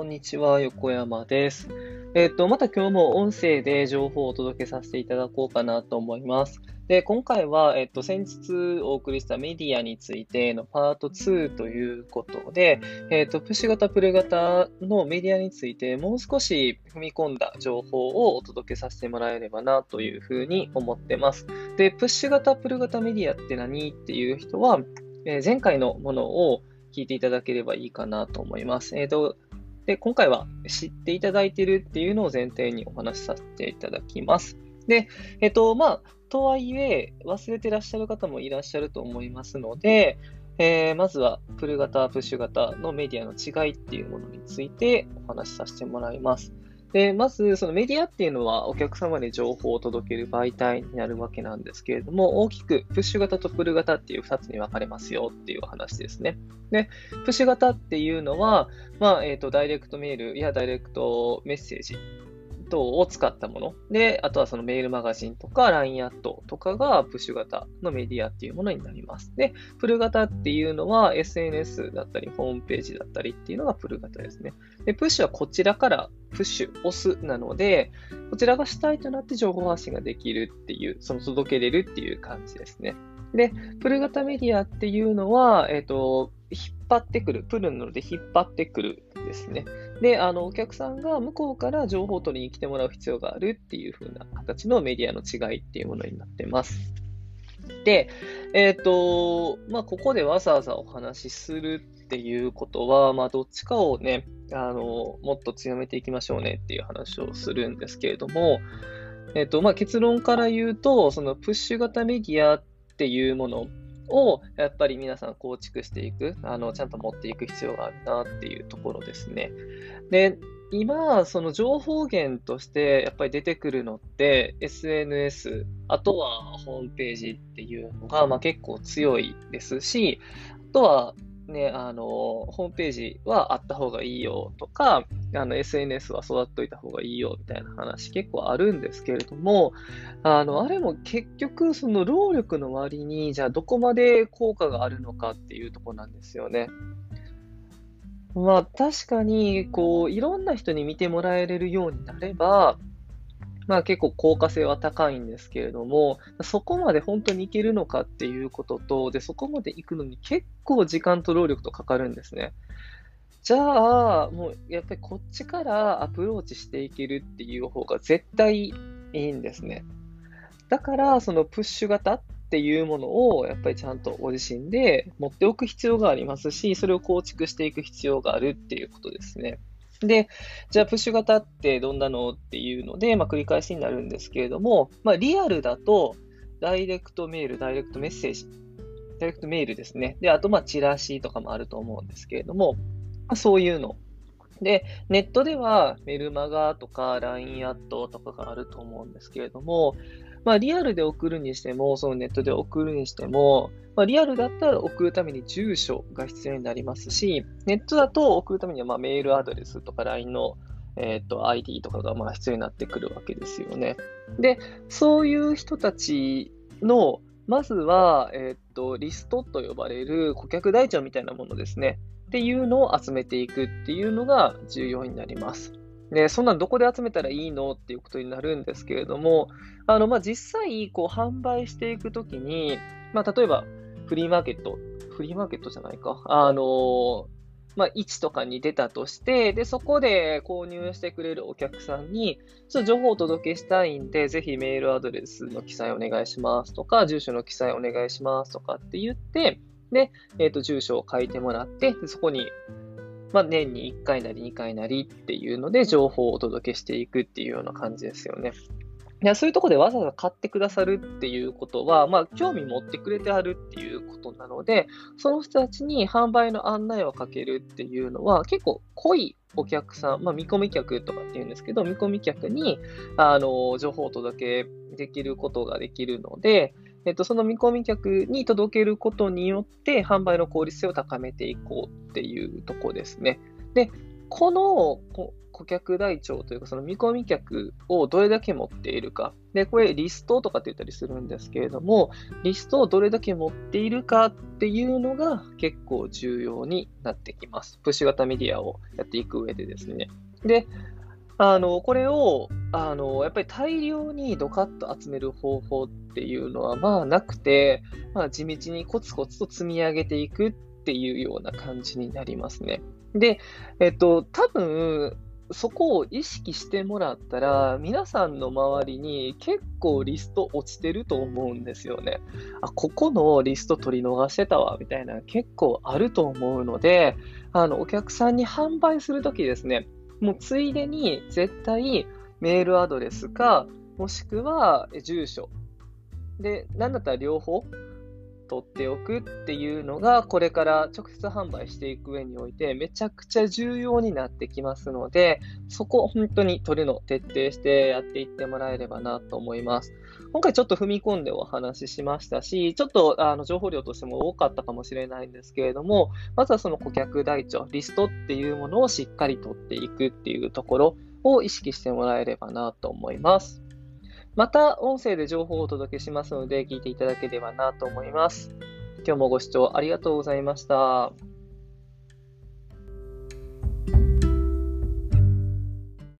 こんにちは、横山です。えっ、と、また今日も音声で情報をお届けさせていただこうかなと思います。で、今回は、えっ、と、先日お送りしたメディアについてのパート2ということで、えっ、と、プッシュ型、プル型のメディアについてもう少し踏み込んだ情報をお届けさせてもらえればなというふうに思ってます。で、プッシュ型、プル型メディアって何っていう人は、え前回のものを聞いていただければいいかなと思います。えっ、と、で、今回は知っていただいているっていうのを前提にお話しさせていただきます。で、えっ、と、まあ、とはいえ、忘れてらっしゃる方もいらっしゃると思いますので、えー、まずは、プル型、プッシュ型のメディアの違いっていうものについてお話しさせてもらいます。で、まず、そのメディアっていうのはお客様に情報を届ける媒体になるわけなんですけれども、大きくプッシュ型とプル型っていう2つに分かれますよっていう話ですね。で、プッシュ型っていうのは、まあ、えっ、ー、と、ダイレクトメールやダイレクトメッセージ等を使ったもの。で、あとはそのメールマガジンとか LINE アットとかがプッシュ型のメディアっていうものになります。で、プル型っていうのは SNS だったり、ホームページだったりっていうのがプル型ですね。で、プッシュはこちらからプッシュ、押すなので、こちらが主体となって情報発信ができるっていう、その届けれるっていう感じですね。で、プル型メディアっていうのは、えっ、ー、と、引っ張ってくる、プルなので引っ張ってくるですね。で、あの、お客さんが向こうから情報を取りに来てもらう必要があるっていう風な形のメディアの違いっていうものになってます。で、えっ、ー、と、まあ、ここでわざわざお話しするっていうことは、まあ、どっちかをね、あの、もっと強めていきましょうねっていう話をするんですけれども、えっ、ー、と、まあ、結論から言うと、そのプッシュ型メディアっていうものをやっぱり皆さん構築していく、あの、ちゃんと持っていく必要があるなっていうところですね。で、今、その情報源としてやっぱり出てくるのって SNS、あとはホームページっていうのが、まあ、結構強いですし、あとはね、あの、ホームページはあった方がいいよとか、あの、SNS は育っといた方がいいよみたいな話結構あるんですけれども、あの、あれも結局、その労力の割に、じゃあどこまで効果があるのかっていうとこなんですよね。まあ確かに、こう、いろんな人に見てもらえれるようになれば、まあ結構効果性は高いんですけれども、そこまで本当にいけるのかっていうことと、で、そこまで行くのに結構時間と労力とかかるんですね。じゃあ、もうやっぱりこっちからアプローチしていけるっていう方が絶対いいんですね。だから、そのプッシュ型っていうものをやっぱりちゃんとご自身で持っておく必要がありますし、それを構築していく必要があるっていうことですね。で、じゃあプッシュ型ってどんなのっていうので、まあ、繰り返しになるんですけれども、まあ、リアルだと、ダイレクトメール、ダイレクトメッセージ、ダイレクトメールですね。で、あと、まあ、チラシとかもあると思うんですけれども、まあ、そういうの。で、ネットではメルマガとか LINE アットとかがあると思うんですけれども、まあ、リアルで送るにしても、そのネットで送るにしても、まあ、リアルだったら送るために住所が必要になりますし、ネットだと送るためにはまメールアドレスとか LINE の、えーと、ID とかがまあ必要になってくるわけですよね。で、そういう人たちの、まずは、えっ、ー、と、リストと呼ばれる顧客台帳みたいなものですね。っていうのを集めていくっていうのが重要になります。で、そんなんどこで集めたらいいのっていうことになるんですけれども、あの、まあ、実際、こう、販売していくときに、まあ、例えば、フリーマーケット、フリーマーケットじゃないか、あの、まあ、位置とかに出たとして、で、そこで購入してくれるお客さんに、ちょっと情報をお届けしたいんで、ぜひメールアドレスの記載お願いしますとか、住所の記載お願いしますとかって言って、で、えっ、ー、と、住所を書いてもらって、そこにまあ、年に1回なり2回なりっていうので情報をお届けしていくっていうような感じですよね。いやそういうところでわざわざ買ってくださるっていうことは、まあ、興味持ってくれてあるっていうことなので、その人たちに販売の案内をかけるっていうのは、結構濃いお客さん、まあ、見込み客とかっていうんですけど、見込み客に、あの、情報をお届けできることができるので、えっと、その見込み客に届けることによって、販売の効率性を高めていこうっていうとこですね。で、この、顧客台帳というか、その見込み客をどれだけ持っているか。で、これリストとかって言ったりするんですけれども、リストをどれだけ持っているかっていうのが結構重要になってきます。プッシュ型メディアをやっていく上でですね。で、あの、これを、あの、やっぱり大量にドカッと集める方法っていうのは、まあなくて、まあ地道にコツコツと積み上げていくっていうような感じになりますね。で、えっと、多分、そこを意識してもらったら、皆さんの周りに結構リスト落ちてると思うんですよね。あ、ここのリスト取り逃してたわ、みたいな結構あると思うので、あの、お客さんに販売するときですね、もうついでに絶対メールアドレスか、もしくは住所。で、なんだったら両方取っておくっていうのが、これから直接販売していく上において、めちゃくちゃ重要になってきますので、そこ本当に取るの徹底してやっていってもらえればなと思います。今回ちょっと踏み込んでお話ししましたし、ちょっとあの情報量としても多かったかもしれないんですけれども、まずはその顧客台帳、リストっていうものをしっかり取っていくっていうところを意識してもらえればなと思います。また、音声で情報をお届けしますので、聞いていただければなと思います。今日もご視聴ありがとうございました。